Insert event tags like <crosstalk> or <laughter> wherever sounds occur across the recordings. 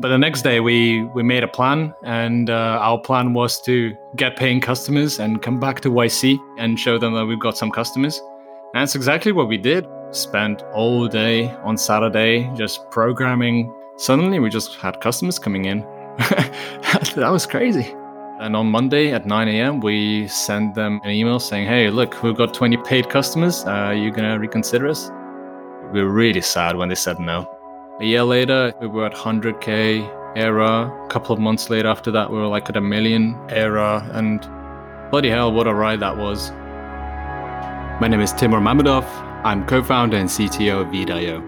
But the next day, we we made a plan, and uh, our plan was to get paying customers and come back to YC and show them that we've got some customers. And that's exactly what we did. Spent all day on Saturday just programming. Suddenly, we just had customers coming in. <laughs> that was crazy. And on Monday at 9 a.m., we sent them an email saying, "Hey, look, we've got 20 paid customers. Uh, are you gonna reconsider us?" We were really sad when they said no. A year later, we were at 100k ARR. A couple of months later, after that, we were like at a million ARR. And bloody hell, what a ride that was. My name is Timur Mamedov. I'm co founder and CTO of Veed.io.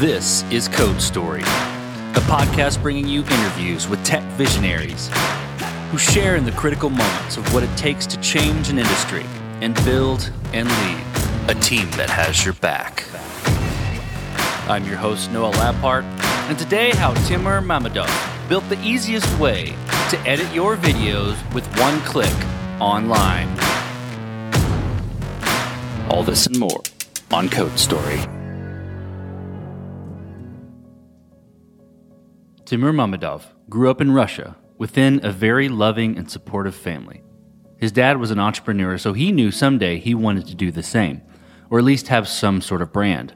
This is Code Story, a podcast bringing you interviews with tech visionaries who share in the critical moments of what it takes to change an industry and build and lead a team that has your back. I'm your host, Noah Lampart, and today, how Timur Mamedov built the easiest way to edit your videos with one click online. All this and more on Code Story. Timur Mamedov grew up in Russia within a very loving and supportive family. His dad was an entrepreneur, so he knew someday he wanted to do the same, or at least have some sort of brand.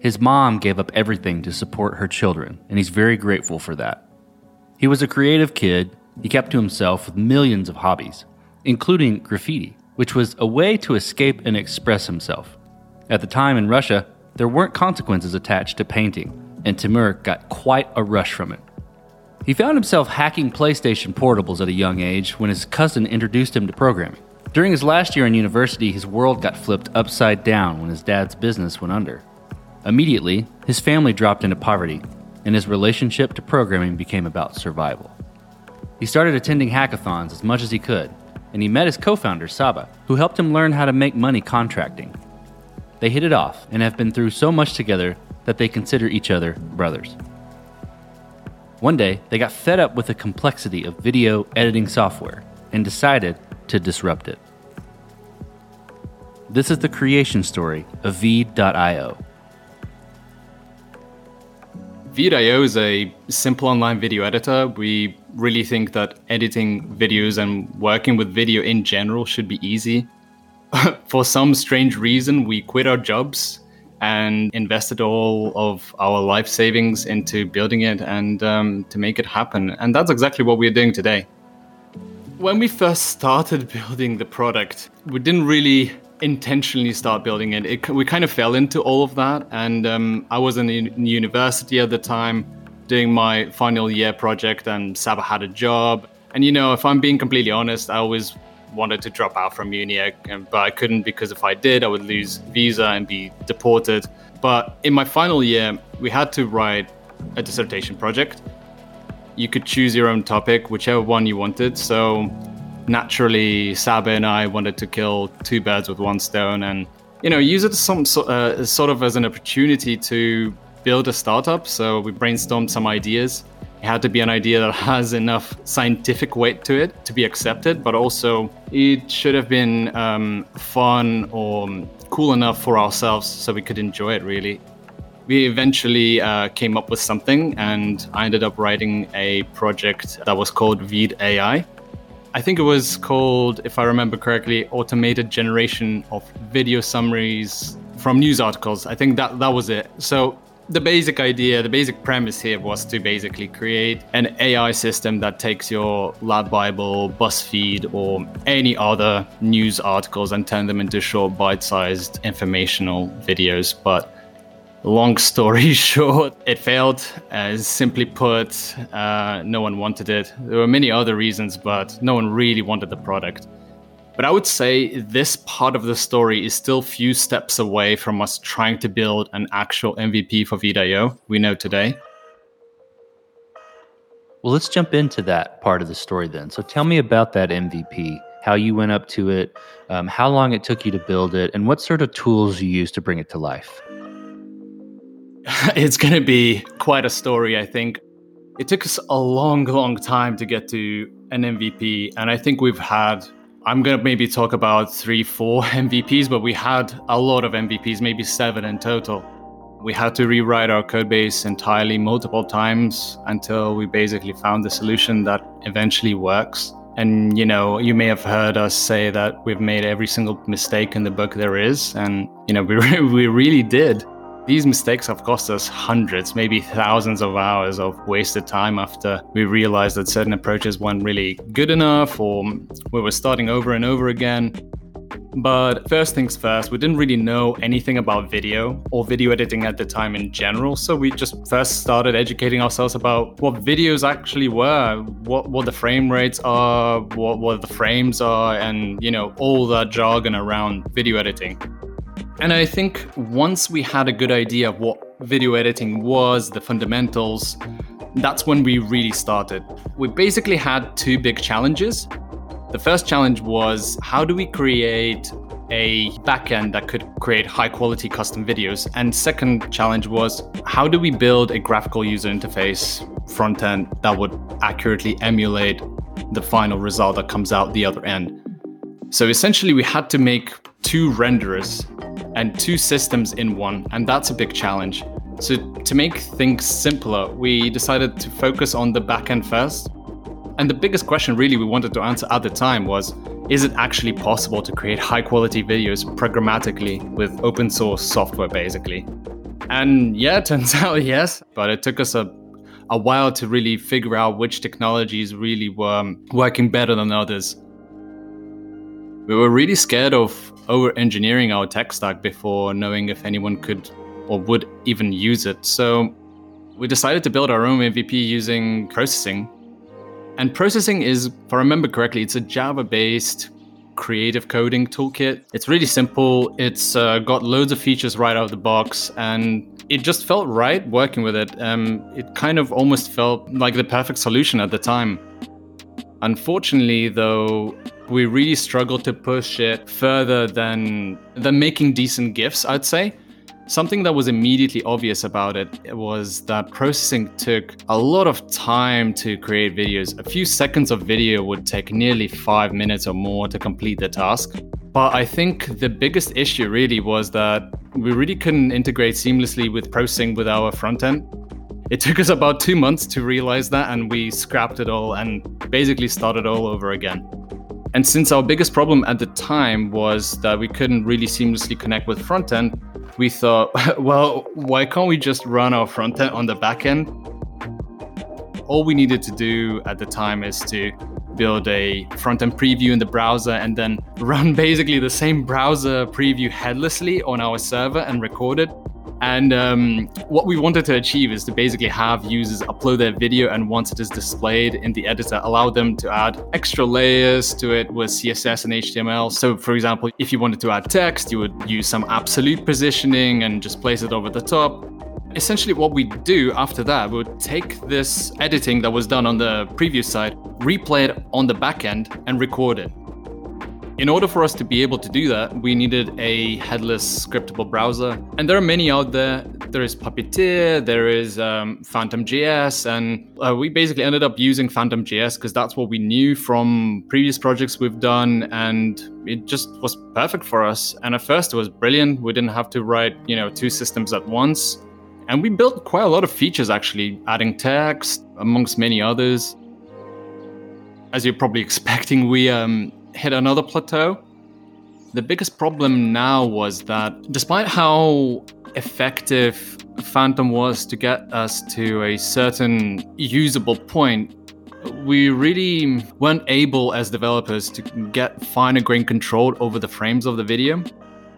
His mom gave up everything to support her children, and he's very grateful for that. He was a creative kid. He kept to himself with millions of hobbies, including graffiti, which was a way to escape and express himself. At the time in Russia, there weren't consequences attached to painting, and Timur got quite a rush from it. He found himself hacking PlayStation portables at a young age when his cousin introduced him to programming. During his last year in university, his world got flipped upside down when his dad's business went under. Immediately, his family dropped into poverty, and his relationship to programming became about survival. He started attending hackathons as much as he could, and he met his co founder, Saba, who helped him learn how to make money contracting. They hit it off and have been through so much together that they consider each other brothers. One day, they got fed up with the complexity of video editing software and decided to disrupt it. This is the creation story of Veed.io. Veed.io is a simple online video editor. We really think that editing videos and working with video in general should be easy. <laughs> For some strange reason, we quit our jobs and invested all of our life savings into building it and um, to make it happen. And that's exactly what we're doing today. When we first started building the product, we didn't really intentionally start building it. it we kind of fell into all of that. And um, I was in, university at the time doing my final year project, and Saba had a job. And you know, if I'm being completely honest, I always wanted to drop out from uni, but I couldn't because if I did, I would lose visa and be deported. But in my final year, we had to write a dissertation project. You could choose your own topic, whichever one you wanted. So naturally, Saba and I wanted to kill two birds with one stone, and you know, use it some uh, sort of as an opportunity to build a startup. So we brainstormed some ideas it had to be an idea that has enough scientific weight to it to be accepted, but also it should have been um, fun or cool enough for ourselves so we could enjoy it really. We eventually uh, came up with something, and I ended up writing a project that was called Veed AI. I think it was called, if I remember correctly, Automated Generation of Video Summaries from News Articles. I think that, that was it. So the basic idea, the basic premise here was to basically create an AI system that takes your LADbible, BuzzFeed, or any other news articles and turn them into short, bite sized informational videos. But long story <laughs> short, it failed. As simply put, uh, no one wanted it. There were many other reasons, but no one really wanted the product. But I would say this part of the story is still few steps away from us trying to build an actual MVP for Veed.io we know today. Well, let's jump into that part of the story then. So tell me about that MVP, how you went up to it, um, how long it took you to build it, and what sort of tools you used to bring it to life. <laughs> it's going to be quite a story, I think. It took us a long, long time to get to an MVP, and I think we've had I'm going to maybe talk about three, four <laughs> MVPs, but we had a lot of MVPs, maybe seven in total. We had to rewrite our code base entirely multiple times until we basically found the solution that eventually works. And you know, you may have heard us say that we've made every single mistake in the book there is, and you know, <laughs> we we really did. These mistakes have cost us hundreds, maybe thousands of hours of wasted time after we realized that certain approaches weren't really good enough or we were starting over and over again. But first things first, we didn't really know anything about video or video editing at the time in general. So we just first started educating ourselves about what videos actually were, what, what the frame rates are, what, what the frames are, and you know, all that jargon around video editing. And I think once we had a good idea of what video editing was, the fundamentals, that's when we really started. We basically had two big challenges. The first challenge was how do we create a backend that could create high quality custom videos? And second challenge was how do we build a graphical user interface front end that would accurately emulate the final result that comes out the other end? So essentially, we had to make two renderers and two systems in one, and that's a big challenge. So to make things simpler, we decided to focus on the backend first and the biggest question really we wanted to answer at the time was is it actually possible to create high quality videos programmatically with open source software basically? And yeah, it <laughs> turns out yes, but it took us a a while to really figure out which technologies really were um, working better than others. We were really scared of over engineering our tech stack before knowing if anyone could or would even use it. So we decided to build our own MVP using processing and processing is, if I remember correctly, it's a Java based creative coding toolkit. It's really simple. It's uh, got loads of features right out of the box, and it just felt right working with it. Um, it kind of almost felt like the perfect solution at the time. Unfortunately, though, we really struggled to push it further than than making decent GIFs. I'd say. Something that was immediately obvious about it was that processing took a lot of time to create videos. A few seconds of video would take nearly five minutes or more to complete the task. But I think the biggest issue really was that we really couldn't integrate seamlessly with processing with our front end. It took us about two months to realize that, and we scrapped it all and basically started all over again. And since our biggest problem at the time was that we couldn't really seamlessly connect with front end, we thought, <laughs> well, why can't we just run our front end on the back end? All we needed to do at the time is to build a front end preview in the browser and then <laughs> run basically the same browser preview headlessly on our server and record it and um, what we wanted to achieve is to basically have users upload their video, and once it is displayed in the editor, allow them to add extra layers to it with CSS and HTML. So, for example, if you wanted to add text, you would use some absolute positioning and just place it over the top. Essentially, what we do after that, we would take this editing that was done on the previous side, replay it on the back end, and record it. In order for us to be able to do that, we needed a headless scriptable browser. And there are many out there. There is Puppeteer, there is um, PhantomJS, and uh, we basically ended up using PhantomJS because that's what we knew from previous projects we've done, and it just was perfect for us. And at first, it was brilliant. We didn't have to write, you know, two systems at once. And we built quite a lot of features actually, adding text amongst many others. As you're probably <laughs> expecting, we um, hit another plateau. The biggest problem now was that despite how effective Phantom was to get us to a certain usable point, we really weren't able as developers to get finer grain control over the frames of the video.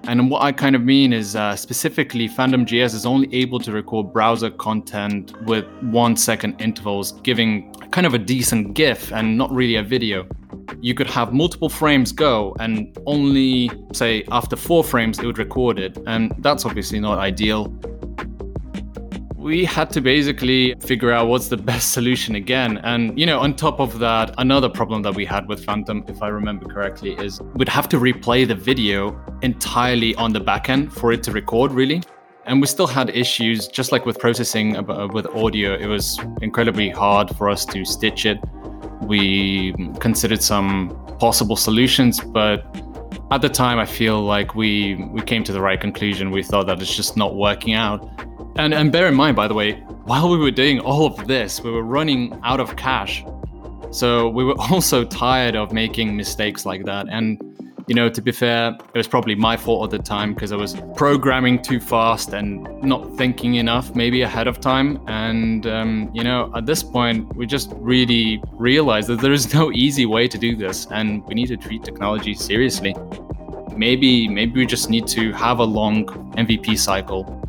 And what I kind of mean is uh, specifically, PhantomJS is only able to record browser content with one second intervals, giving kind of a decent GIF and not really a video. You could have multiple frames go and only say after four frames it would record it. And that's obviously not ideal we had to basically figure out what's the best solution again. And, you know, on top of that, another problem that we had with Phantom, if I remember correctly, is we'd have to replay the video entirely on the backend for it to record, really. And we still had issues, just like with processing uh, with audio, it was incredibly hard for us to stitch it We considered some possible solutions, but at the time, I feel like we we came to the right conclusion. We thought that it's just not working out. And and bear in mind, by the way, while we were doing all of this, we were running out of cash. So we were <laughs> also tired of making mistakes like that. And you know, to be fair, it was probably my fault at the time because I was programming too fast and not thinking enough, maybe ahead of time. And, um, you know, at this point, we just really realized that there is no <laughs> easy way to do this and we need to treat technology seriously. Maybe, maybe we just need to have a long MVP cycle.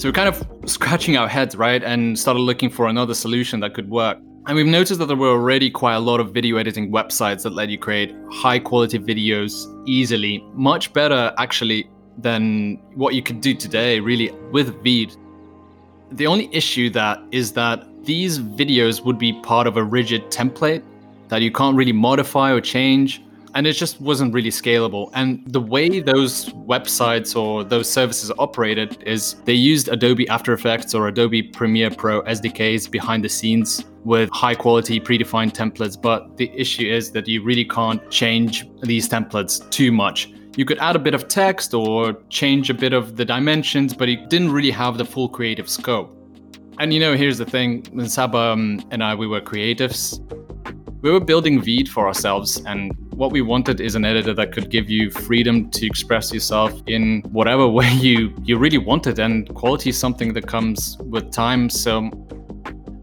So we're kind of scratching our heads, right? And started looking for another solution that could work. And we've noticed that there were already quite a lot of video editing websites that let you create high quality videos easily, much better actually than what you could do today, really, with Veed. The only issue that is that these videos would be part of a rigid template that you can't really modify or change and it just wasn't really scalable. And the way those websites or those services operated is they used Adobe After Effects or Adobe Premiere Pro SDKs behind the scenes with high quality predefined templates. But the issue is that you really can't change these templates too much. You could add a bit of text or change a bit of the dimensions, but it didn't really have the full creative scope. And you know, here's the thing Saba um, and I, we were creatives. We were building Veed for ourselves, and what we wanted is an editor that could give you freedom to express yourself in whatever <laughs> way you you really wanted and quality is something that comes with time so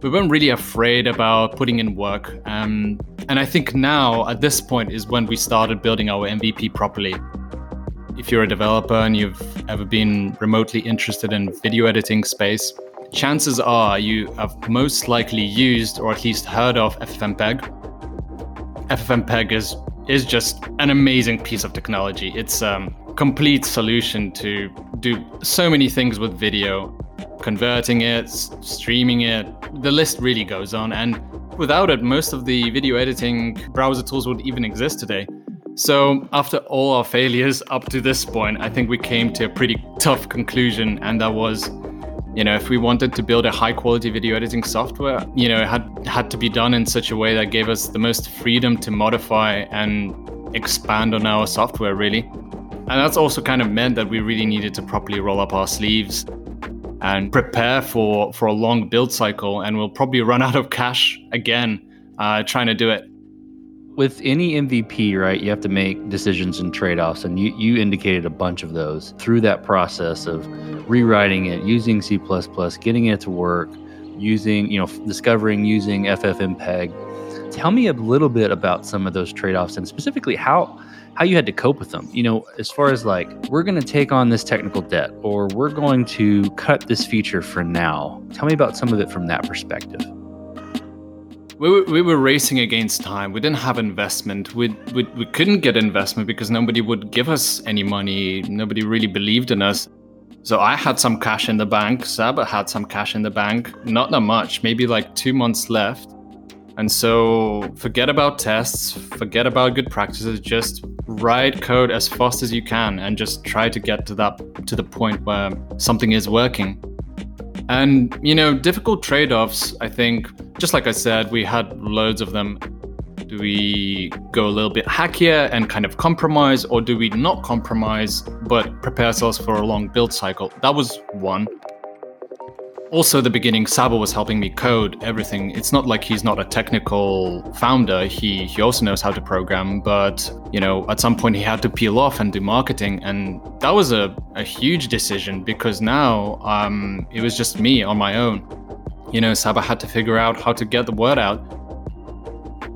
we weren't really afraid about putting in work um, and i think now at this point is when we started building our mvp properly. If you're a developer and you've ever been remotely interested in video editing space chances are you have most likely used or at least heard of ffmpeg ffmpeg is is just an amazing piece of technology. It's a um, complete solution to do so many things with video, converting it, streaming it. The list really goes on. And without it, most of the video editing browser tools would even exist today. So, after all our failures up to this point, I think we came to a pretty tough conclusion, and that was you know, if we wanted to build a high quality video editing software, you know, it had had to be done in such a way that gave us the most freedom to modify and expand on our software really. And that's also kind of meant that we really needed to properly roll up our sleeves and prepare for for a long build cycle and we'll probably run <laughs> out of cash again uh, trying to do it with any MVP, right, you have to make decisions and trade offs. And you, you indicated a bunch of those through that process of rewriting it, using C, getting it to work, using, you know, discovering using FFmpeg. Tell me a little bit about some of those trade offs and specifically how how you had to cope with them. You know, as far as like, we're going to take on this technical debt or we're going to cut this feature for now. Tell me about some of it from that perspective we were, we were racing against time. We didn't have investment. We, we, we couldn't get investment because nobody would give us any money. Nobody really believed in us. So I had some cash in the bank. Saba had some cash in the bank. Not that much, maybe like two months left. And so forget about tests, forget about good practices, just write code as fast as you can and just try to get to that to the point where something is working. And, you know, difficult trade offs, I think, just like I said, we had loads of them. Do we go a little bit hackier and kind of compromise, or do we not compromise but prepare ourselves for a long build cycle? That was one also the beginning Saba was helping me code everything. It's not like he's not a technical founder. He he also knows how to program but you know at some point he had to peel off and do marketing and that was a, a huge decision because now um, it was just me on my own. You know Saba had to figure out how to get the word out.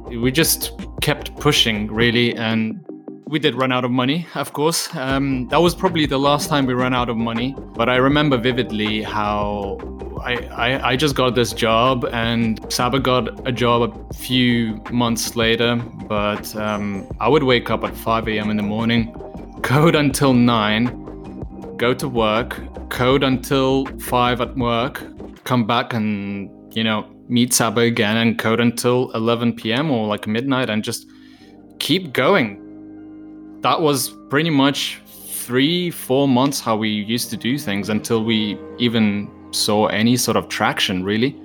We just kept pushing really and we did run out of money, of course. Um, that was probably the last time we ran out of money. But I remember vividly how I, I, I just got this job, and Saba got a job a few months later. But um, I would wake up at 5 a.m. in the morning, <laughs> code until 9, go to work, code until 5 at work, come back and, you know, meet Saba again and code until 11 p.m. or like midnight and just keep going that was pretty much three, four months how we used to do things until we even saw any sort of traction, really.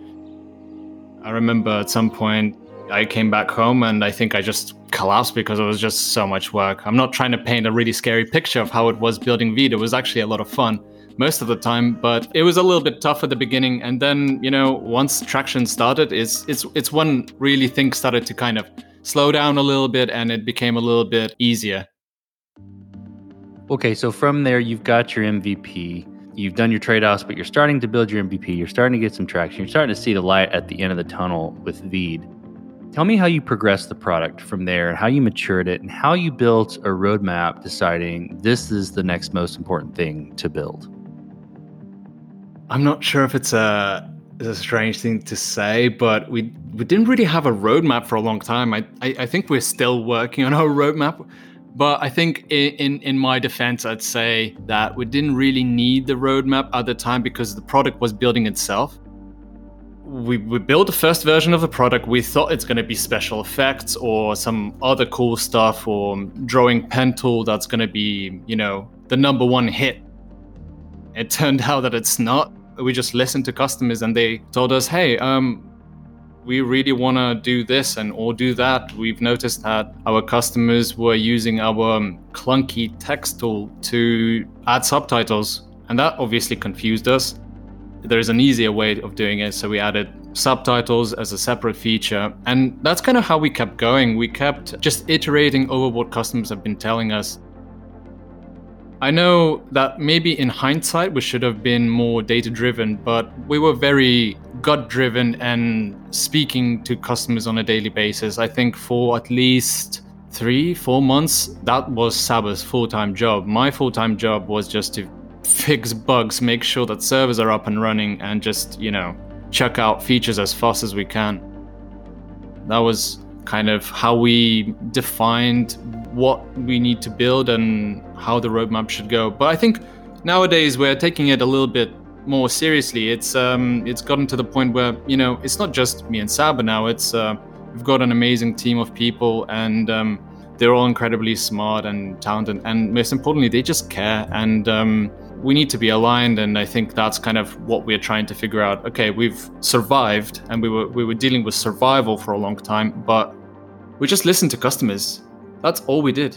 I remember at some point I came back home and I think I just collapsed because it was just so much work. I'm not trying to paint a really scary picture of how it was building Veed. It was actually a lot of fun most of the time, but it was a little bit tough at the beginning. And then, you know, once traction started, it's it's it's when really things started to kind of slow down a little bit and it became a little bit easier. Okay, so from there you've got your MVP you've done your trade-offs, but you're starting to build your MVP. You're starting to get some traction. You're starting to see the light at the end of the tunnel with Veed. Tell me how you progressed the product from there and how you matured it and how you built a roadmap deciding this is the next most important thing to build. I'm not sure if it's a, it's a strange thing to say, but we we didn't really have a roadmap for a long time. I, I, I think we're still working on our roadmap. But I think in, in my defense, I'd say that we didn't really need the roadmap at the time because the product was building itself. We, we built the first version of the product. We thought it's going to be special effects or some other cool stuff or drawing pen tool that's going to be, you know, the number one hit. It <laughs> turned out that it's not. We just listened to customers and they told us, hey, um, we really want to do this and or do that. We've noticed that our customers were using our um, clunky text tool to add subtitles, and that obviously confused us. There's an easier way of doing it, so we added subtitles as a separate feature, and that's kind of how we kept going. We kept just iterating over what customers have been telling us. I know that maybe in hindsight we should have been more data driven, but we were very gut driven and speaking to customers on a daily basis. I think for at least three, four months, that was Saba's full time job. My full time job was just to fix bugs, make sure that servers are up and running, and just, you know, check out features as fast as we can. That was kind of how we defined what we need to build and how the roadmap should go. But I think nowadays we're taking it a little bit more seriously. It's um, it's gotten to the point where you know it's not just me and Saba now. It's uh, we've got an amazing team of people, and um, they're all incredibly smart and talented, and most importantly, they just care. And um, we need to be aligned, and I think that's kind of what we're trying to figure out. Okay, we've survived, and we were we were dealing with survival for a long time, but we just listened to customers. That's all we did.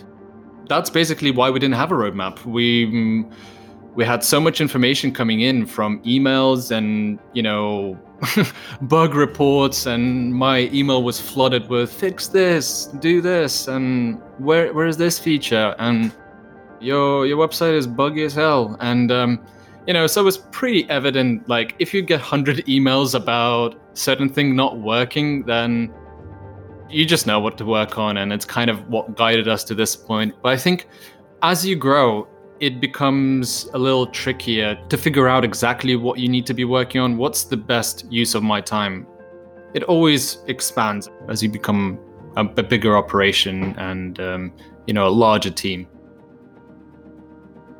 That's basically why we didn't have a roadmap. We mm, we had so much information coming in from emails and you know <laughs> bug reports and my email was flooded with fix this do this and where where is this feature and your your website is buggy as hell. And um, you know so it's pretty evident like if you get 100 <laughs> emails about certain thing not working then you just know what to work on and it's kind of what guided us to this point. But i think as you grow it becomes a little trickier to figure out exactly what you need to be working on. What's the best use of my time? It always expands as you become a, a bigger operation and um, you know a larger team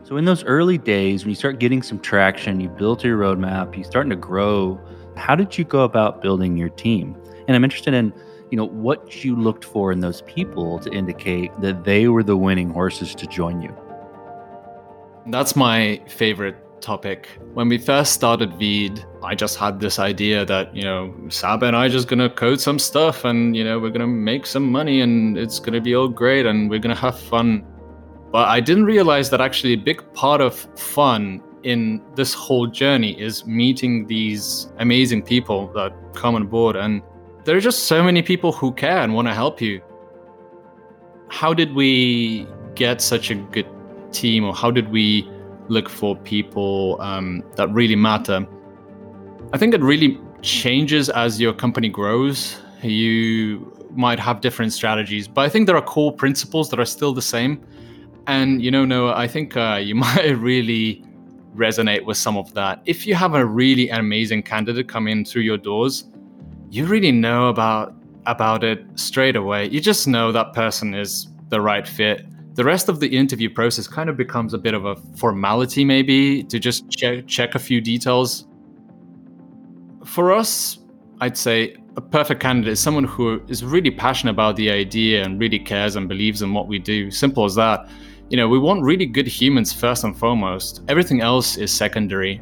so in those early days when you start getting some traction you built your roadmap you're starting to grow how did you go about building your team? And i'm interested in you know what you looked for in those people to indicate that they were the winning horses to join you. That's my favorite topic. When we first started veed i just had this idea that you know saba and i are just gonna code some stuff and you know we're gonna make some money and it's gonna be all great and we're gonna have fun but i didn't realize that actually a big part of fun in this whole journey is meeting these amazing people that come on board and there are just so many people who care and want to help you. How did we get such a good team, or how did we look for people um, that really matter? I think it really changes as your company grows. You might have different strategies, but I think there are core principles that are still the same. And you know, Noah, I think uh, you <laughs> might really resonate with some of that. If you have a really amazing candidate come in through your doors, you really know about about it straight away. You just know that person is the right fit. The rest of the interview process kind of becomes a bit of a formality, maybe to just check check a few details. For us, I'd say a perfect candidate is someone who is really passionate about the idea and really cares and believes in what we do. Simple as that. You know, we want really good humans first and foremost. Everything else is secondary.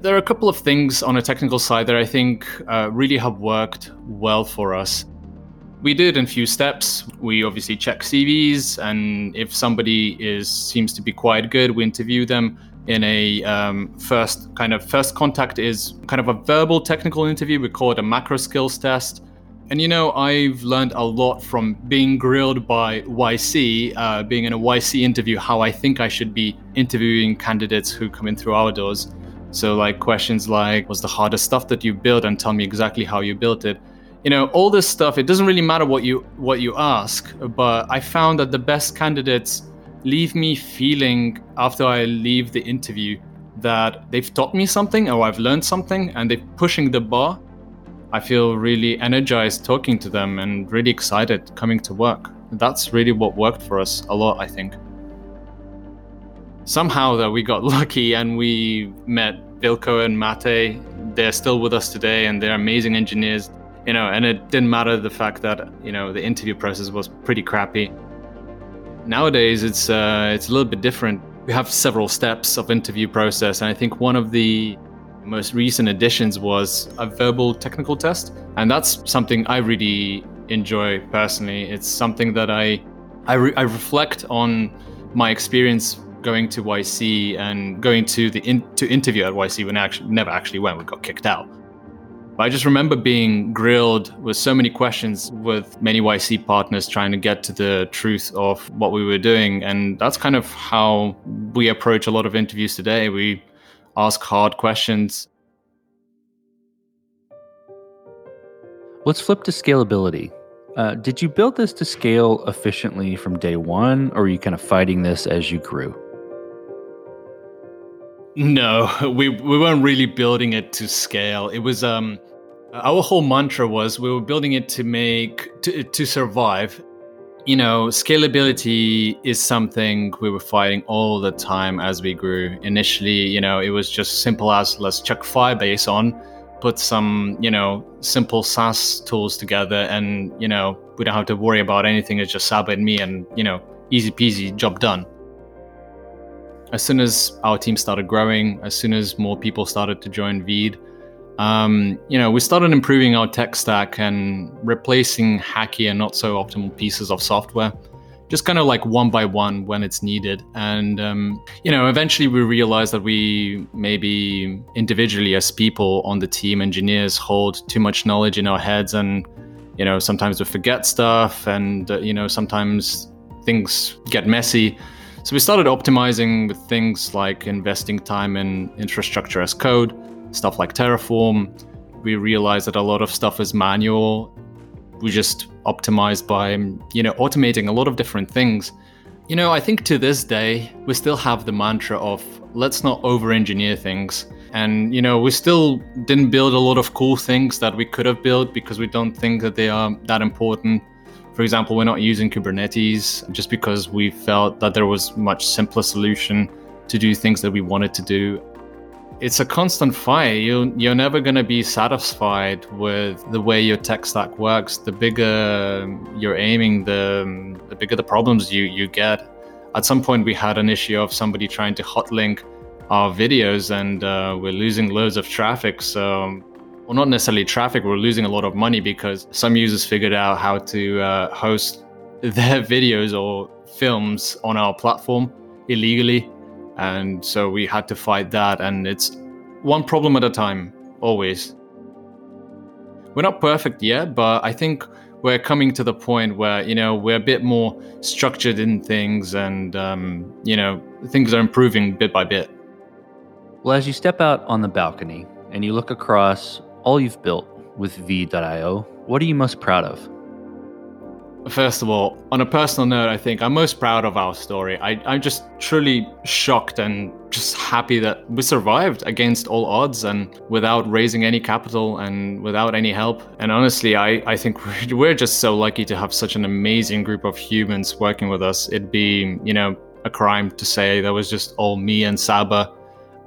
There are a couple of things on a technical side that I think uh, really have worked well for us. We did in few steps. We obviously check CVs, and if somebody is seems to be quite good, we interview them in a um, first kind of first contact is kind of a verbal technical interview. We call it a macro skills test. And you know, I've learned a lot from being grilled by YC, uh, being in a YC interview, how I think I should be interviewing candidates who come in through our doors. So, like questions like, "What's the hardest stuff that you built?" and tell me exactly how you built it. You know, all this stuff. It doesn't really matter what you what you ask, but I found that the best candidates leave me feeling after I leave the interview that they've taught me something or I've learned something and they're pushing the bar. I feel really energized talking to them and really excited coming to work. That's really what worked for us a lot, I think. Somehow that we got <laughs> lucky and we met Vilko and Mate. They're still with us today and they're amazing engineers. You know, and it didn't matter the fact that, you know, the interview process was pretty crappy. Nowadays, it's uh, it's a little bit different. We have several steps of interview process, and I think one of the most recent additions was a verbal technical test, and that's something I really enjoy personally. It's something that I I, re- I reflect on my experience going to YC and going to the in- to interview at YC when I actually never actually went. We got kicked out. But I just remember being grilled with so many questions with many YC partners trying to get to the truth of what we were doing. And that's kind of how we approach a lot of interviews today. We ask hard questions. Let's flip to scalability. Uh, did you build this to scale efficiently from day one, or are you kind of fighting this as you grew? No, <laughs> we we weren't really building it to scale. It was um Uh, our whole mantra was we were building it to make to to survive. You know, scalability is something we were fighting all the time as we grew. Initially, you know, it was just simple as let's chuck Firebase on, put some, you know, simple SaaS tools together and, you know, we don't have to worry about anything. It's just Saba and me and, you know, easy peasy, job done as soon as our team started growing, as soon as more people started to join Veed, um, you know, we started improving our tech stack and replacing hacky and not so optimal pieces of software, just kind of like one by one when it's needed. And, um, you know, eventually we realized that we maybe individually as people on the team, engineers, hold too much knowledge in our heads. And, you know, sometimes we forget stuff and, uh, you know, sometimes things get messy. So we started optimizing with things like investing time in infrastructure as code, stuff like Terraform. We realized that a lot of stuff is manual. We just optimized by, you know, automating a lot of different things. You know, I think to this day, we still have the mantra of let's not over engineer things. And, you know, we still didn't build a lot of cool things that we could have built because we don't think that they are that important. For example, we're not using Kubernetes just because we felt that there was much simpler solution to do things that we wanted to do. It's a constant fight. You're, you're never going to be satisfied with the way your tech stack works. The bigger you're aiming, the, the bigger the problems you, you get. At some point, we had an issue of somebody trying to hotlink our videos and uh, we're losing loads of traffic. So well, not necessarily traffic, we're losing a lot of money because some users figured out how to uh, host <laughs> their videos or films on our platform illegally. And so we had to fight that. And it's one problem at a time, always. We're not perfect yet, but I think we're coming to the point where, you know, we're a bit more structured in things and, um, you know, things are improving bit by bit. Well, as you step out on the balcony and you look across all you've built with Veed.io, what are you most proud of? First of all, on a personal note, I think I'm most proud of our story. I, I'm just truly shocked and just happy that we survived against all odds and without raising any capital and without any help. And honestly, I, I think <laughs> we're, we're just so lucky to have such an amazing group of humans working with us. It'd be, you know, a crime to say that was just all me and Saba.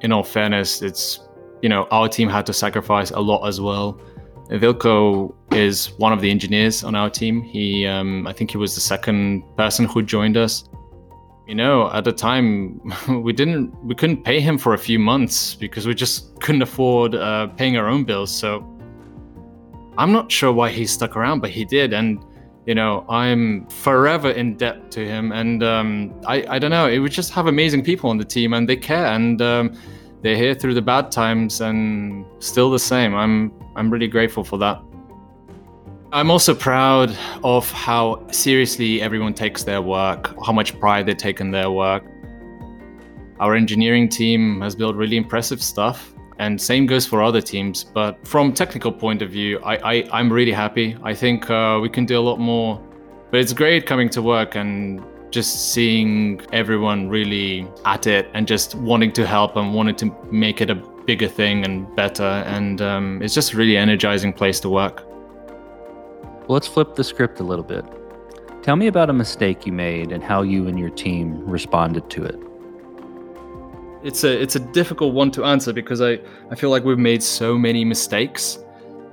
In all fairness, it's you know, our team had to sacrifice a lot as well. Vilko is one of the engineers on our team. He, um, I think he was the second person who joined us. you know, at the time <laughs> we didn't we couldn't pay him for a few months because we just couldn't afford uh, paying our own bills. So I'm not sure why he stuck around, but he did, and you know, I'm forever in debt to him. And um, I I don't know, it would just have amazing people on the team, and they care, and um, they're here through the bad times, and still the same. I'm I'm really grateful for that. I'm also proud of how seriously everyone takes their work, how much pride they take in their work. Our engineering team has built really impressive stuff, and same goes for other teams. But from technical point of view, I, I am really happy. I think uh, we can do a lot more. But it's great coming to work and just seeing everyone really at it and just wanting to help and wanting to make it a bigger thing and better. And um, it's just a really energizing place to work. Well, let's flip the script a little bit. Tell me about a mistake you made and how you and your team responded to it. It's a it's a difficult one to answer because I, I feel like we've made so many mistakes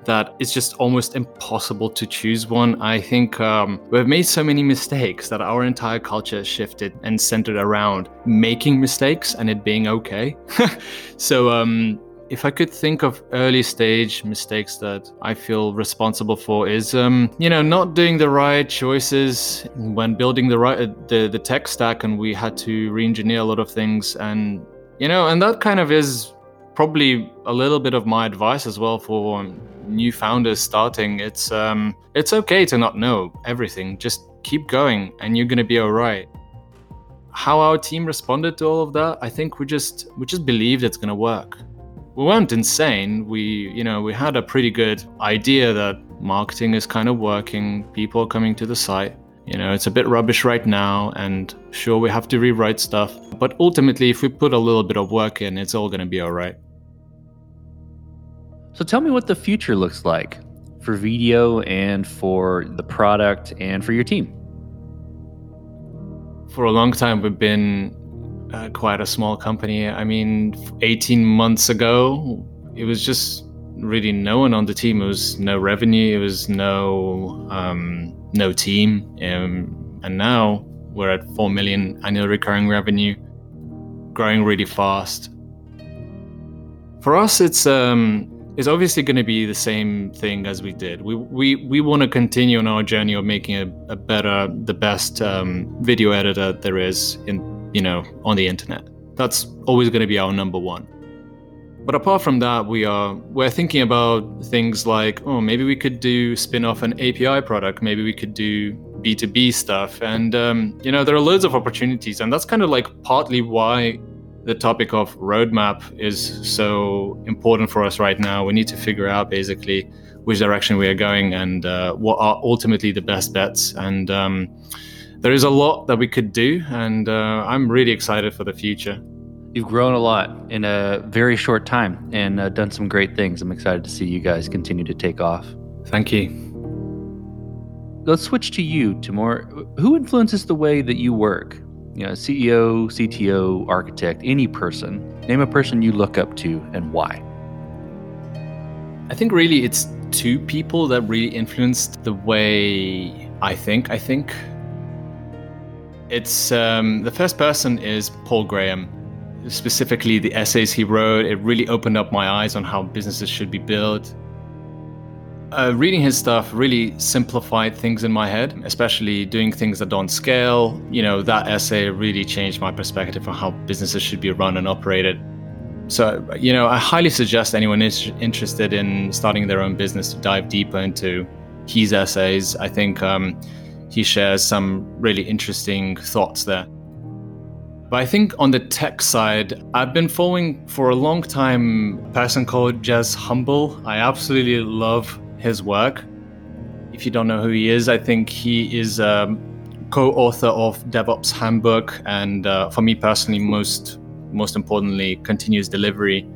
that it's just almost impossible to choose one. I think um, we've made so many mistakes that our entire culture shifted and centered around making mistakes and it being okay. <laughs> so um, if I could think of early stage mistakes that I feel responsible for is, um, you know, not doing the right choices when building the right the, the tech stack, and we had to re-engineer a lot of things, and you know, and that kind of is probably a little bit of my advice as well for new founders starting. It's um, it's okay to not know everything. Just keep going, and you're gonna be all right. How our team responded to all of that, I think we just we just believed it's gonna work we weren't insane. We, you know, we had a pretty good idea that marketing is kind of working, people are coming to the site. You know, it's a bit rubbish right now, and sure, we have to rewrite stuff. But ultimately, if we put a little bit of work in, it's all going to be all right. So tell me what the future looks like for video and for the product and for your team. For a long time, we've been uh, quite a small company. I mean, 18 months ago, it was just really no one on the team. It was no revenue. It was no um, no team. Um, and now we're at four million annual recurring revenue, growing really fast. For us, it's um, it's obviously going to be the same thing as we did. We we we want to continue on our journey of making a, a better, the best um, video editor there is in you know, on the internet. That's always going to be our number one. But apart from that, we are we're thinking about things like, oh, maybe we could do spin off an API product. Maybe we could do B2B stuff. And um, you know, there are loads of opportunities, and that's kind of like partly why the topic of roadmap is so important for us right now. We need to figure out basically which direction we are going and uh, what are ultimately the best bets. And um, there is a lot that we could do, and uh, I'm really excited for the future. You've grown a lot in a very short time and uh, done some great things. I'm excited to see you guys continue to take off. Thank you. Let's switch to you, Timur. Who influences the way that you work? You know, CEO, CTO, architect, any person. Name a person you look up to and why. I think really it's two people that really influenced the way I think. I think it's um, the first person is Paul Graham. Specifically, the essays he wrote, it really opened up my eyes on how businesses should be built. Uh, reading his stuff really simplified things in my head, especially doing things that don't scale. You know, that essay really changed my perspective on how businesses should be run and operated. So, you know, I highly suggest anyone is interested in starting their own business to dive deeper into his essays. I think um, he shares some really interesting thoughts there. But I think on the tech side, I've been following for a long time a person called Jez Humble. I absolutely love his work. If you don't know who he is, I think he is co-author of DevOps Handbook, and uh, for me personally, most most importantly, continuous delivery.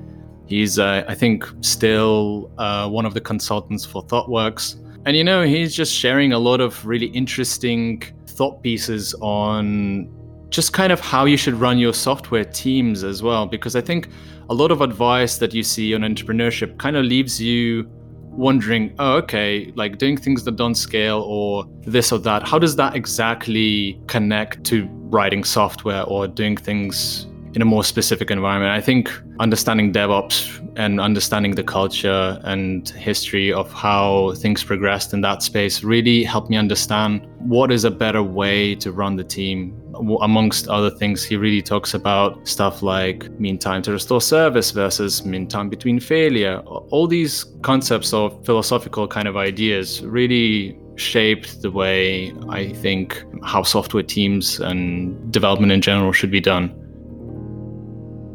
He's, uh, I think, still uh, one of the consultants for ThoughtWorks. And you know, he's just sharing a lot of really interesting thought pieces on just kind of how you should run your software teams as well. Because I think a lot of advice that you see on entrepreneurship kind of leaves you wondering, oh, okay, like doing things that don't scale or this or that, how does that exactly connect to writing software or doing things in a more specific environment. I think understanding DevOps and understanding the culture and history of how things progressed in that space really helped me understand what is a better way to run the team. Amongst other things, he really talks about stuff like mean time to restore service versus mean time between failure. All these concepts of philosophical kind of ideas really shaped the way I think how software teams and development in general should be done.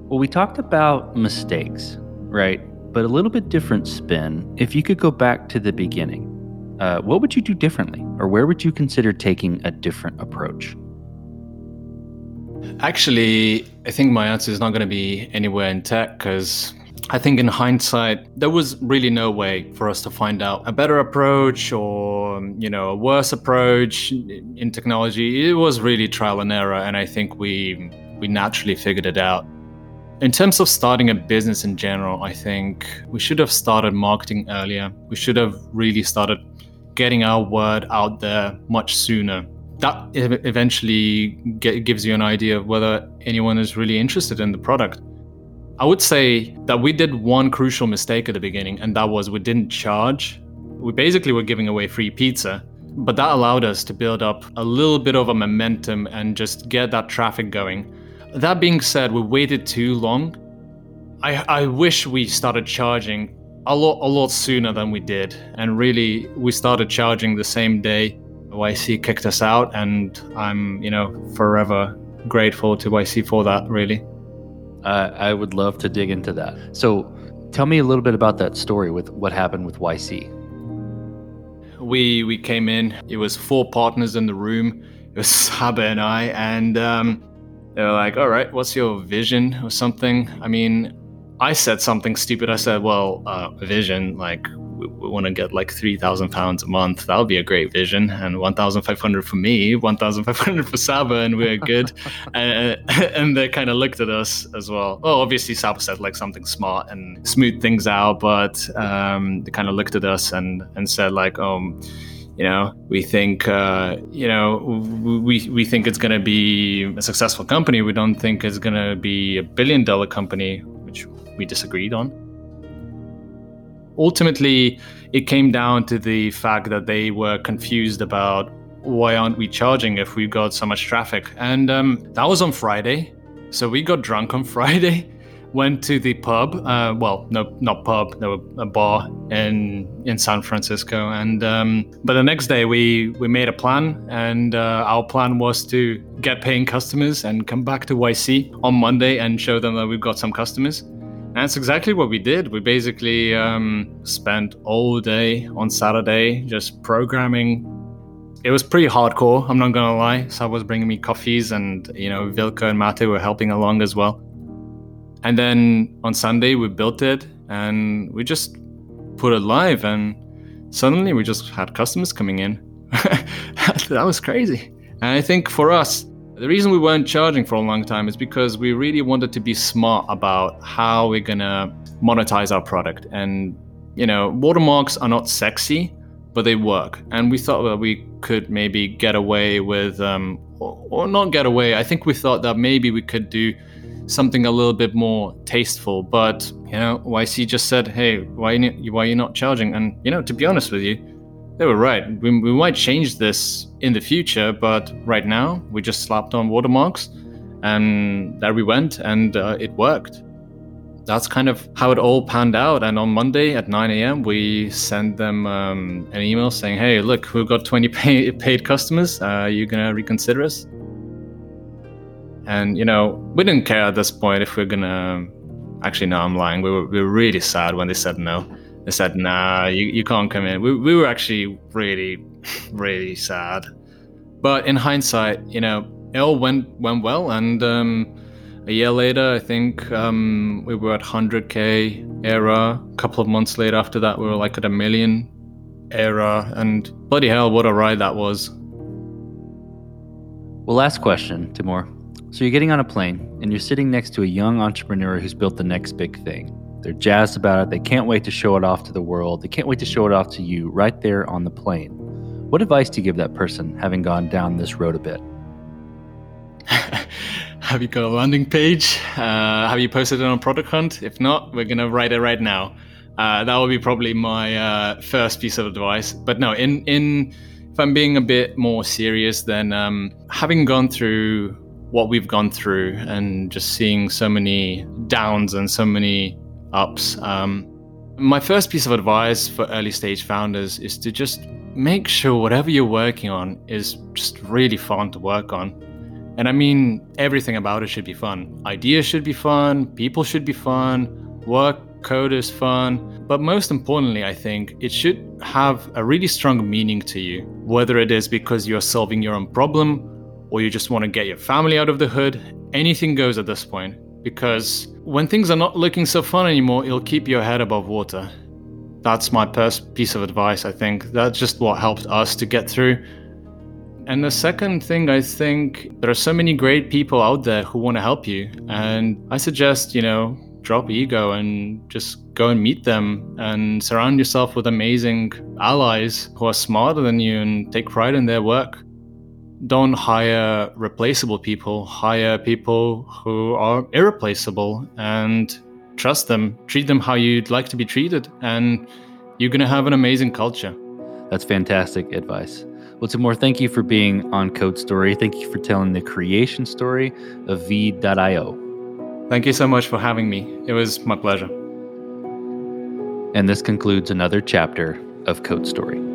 Well, we talked about mistakes, right? But a little bit different spin. If you could go back to the beginning, uh, what would you do differently? Or where would you consider taking a different approach? Actually, I think my answer is not going to be anywhere in tech because I think in hindsight, there was really no way for us to find out a better approach or, you know, a worse approach in technology. It was really trial and error. And I think we, we naturally figured it out. In terms of starting a business in general, I think we should have started marketing earlier. We should have really started getting our word out there much sooner. That eventually gives you an idea of whether anyone is really interested in the product. I would say that we did one crucial mistake at the beginning, and that was we didn't charge. We basically were giving away free pizza, but that allowed us to build up a little bit of a momentum and just get that traffic going. That being said, we waited too long. I, I wish we started charging a lot a lot sooner than we did, and really we started charging the same day YC kicked us out, and I'm you know forever grateful to YC for that. Really, uh, I would love to dig into that. So, tell me a little bit about that story with what happened with YC. We we came in. It was four partners in the room. It was <laughs> Saba and I, and um, they were like, all right, what's your vision or something? I mean, I said something stupid. I said, well, uh, vision, like, we, we want to get like 3,000 pounds a month. That would be a great vision. And 1,500 for me, 1,500 for Saba, and we're good. <laughs> and, <laughs> and they kind of looked at us as well. Well, obviously, Saba said like something smart and smooth things out, but um, they kind of looked at us and, and said, like, um, you know, we think, uh, you know, we we think it's going to be a successful company. We don't think it's going to be a billion dollar company, which we disagreed on. Ultimately, it came down to the fact that they were confused about why aren't we charging if we got so much traffic, and um, that was on Friday. So we got drunk on <laughs> Friday went to the pub. Uh, well, no, not pub. There were a bar in in San Francisco, and um, but the next day we we made a plan, and uh, our plan was to get paying customers and come back to YC on Monday and show them that we've got some customers. And that's exactly what we did. We basically um, spent all day on Saturday just programming it was pretty hardcore. I'm not gonna lie. Sab was bringing me coffees, and you know, Vilka and Mate were helping along as well. And then on Sunday, we built it and we just put it live. And suddenly we just had customers coming in. <laughs> that was crazy. And I think for us, the reason we weren't charging for a long time is because we really wanted to be smart about how we're going to monetize our product. And, you know, watermarks are not sexy, but they work. And we thought that we could maybe get away with, um, or, or not get away. I think we thought that maybe we could do something a little bit more tasteful. But you know, YC just said, "Hey, why you why are you not charging?" And you know, to be honest with you, they were right. We, we might change this in the future, but right now we just slapped on watermarks, and there we went, and uh, it worked. That's kind of how it all panned out. And on Monday at 9 a.m., we sent them um, an email saying, "Hey, look, we've got 20 pay- paid customers. Uh, are you gonna reconsider us?" And you know, we didn't care at this point if we're gonna. Actually, no, I'm lying. We were, we were really sad when they said no. They said, "Nah, you, you can't come in." We we were actually really, <laughs> really sad. But in hindsight, you know, it all went went well, and um, a year later, I think um, we were at 100k era. A couple of months later, after that, we were like at a million era. and bloody hell, what a ride that was! Well, last question, Timur. So you're getting on a plane and you're sitting next to a young entrepreneur who's built the next big thing. They're jazzed about it. They can't wait to show it off to the world. They can't wait to show it off to you right there on the plane. What advice do you give that person having gone down this road a bit? <laughs> have you got a landing page? Uh, have you posted it on Product Hunt? If not, we're gonna write it right now. Uh, that would be probably my uh, first piece of advice. But no, in in if I'm being a bit more serious, then um, having gone through what we've gone through and just seeing so many downs and so many ups. Um, my first piece of advice for early stage founders is to just make sure whatever you're working on is just really fun to work on. And I mean, everything about it should be fun. Ideas should be fun, people should be fun, work code is fun. But most importantly, I think it should have a really strong meaning to you, whether it is because you're solving your own problem or you just want to get your family out of the hood. Anything goes at this point because when things are not looking so fun anymore, it'll keep your head above water that's my first piece of advice, I think. That's just what helped us to get through. And the second thing, I think there are so many great people out there who want to help you. And I suggest, you know, drop ego and just go and meet them and surround yourself with amazing allies who are smarter than you and take pride in their work. Don't hire replaceable people, hire people who are irreplaceable and trust them, treat them how you'd like to be treated, and you're going to have an amazing culture. That's fantastic advice. Well, Timur, thank you for being on Code Story. Thank you for telling the creation story of Veed.io. Thank you so much for having me. It was my pleasure. And this concludes another chapter of Code Story.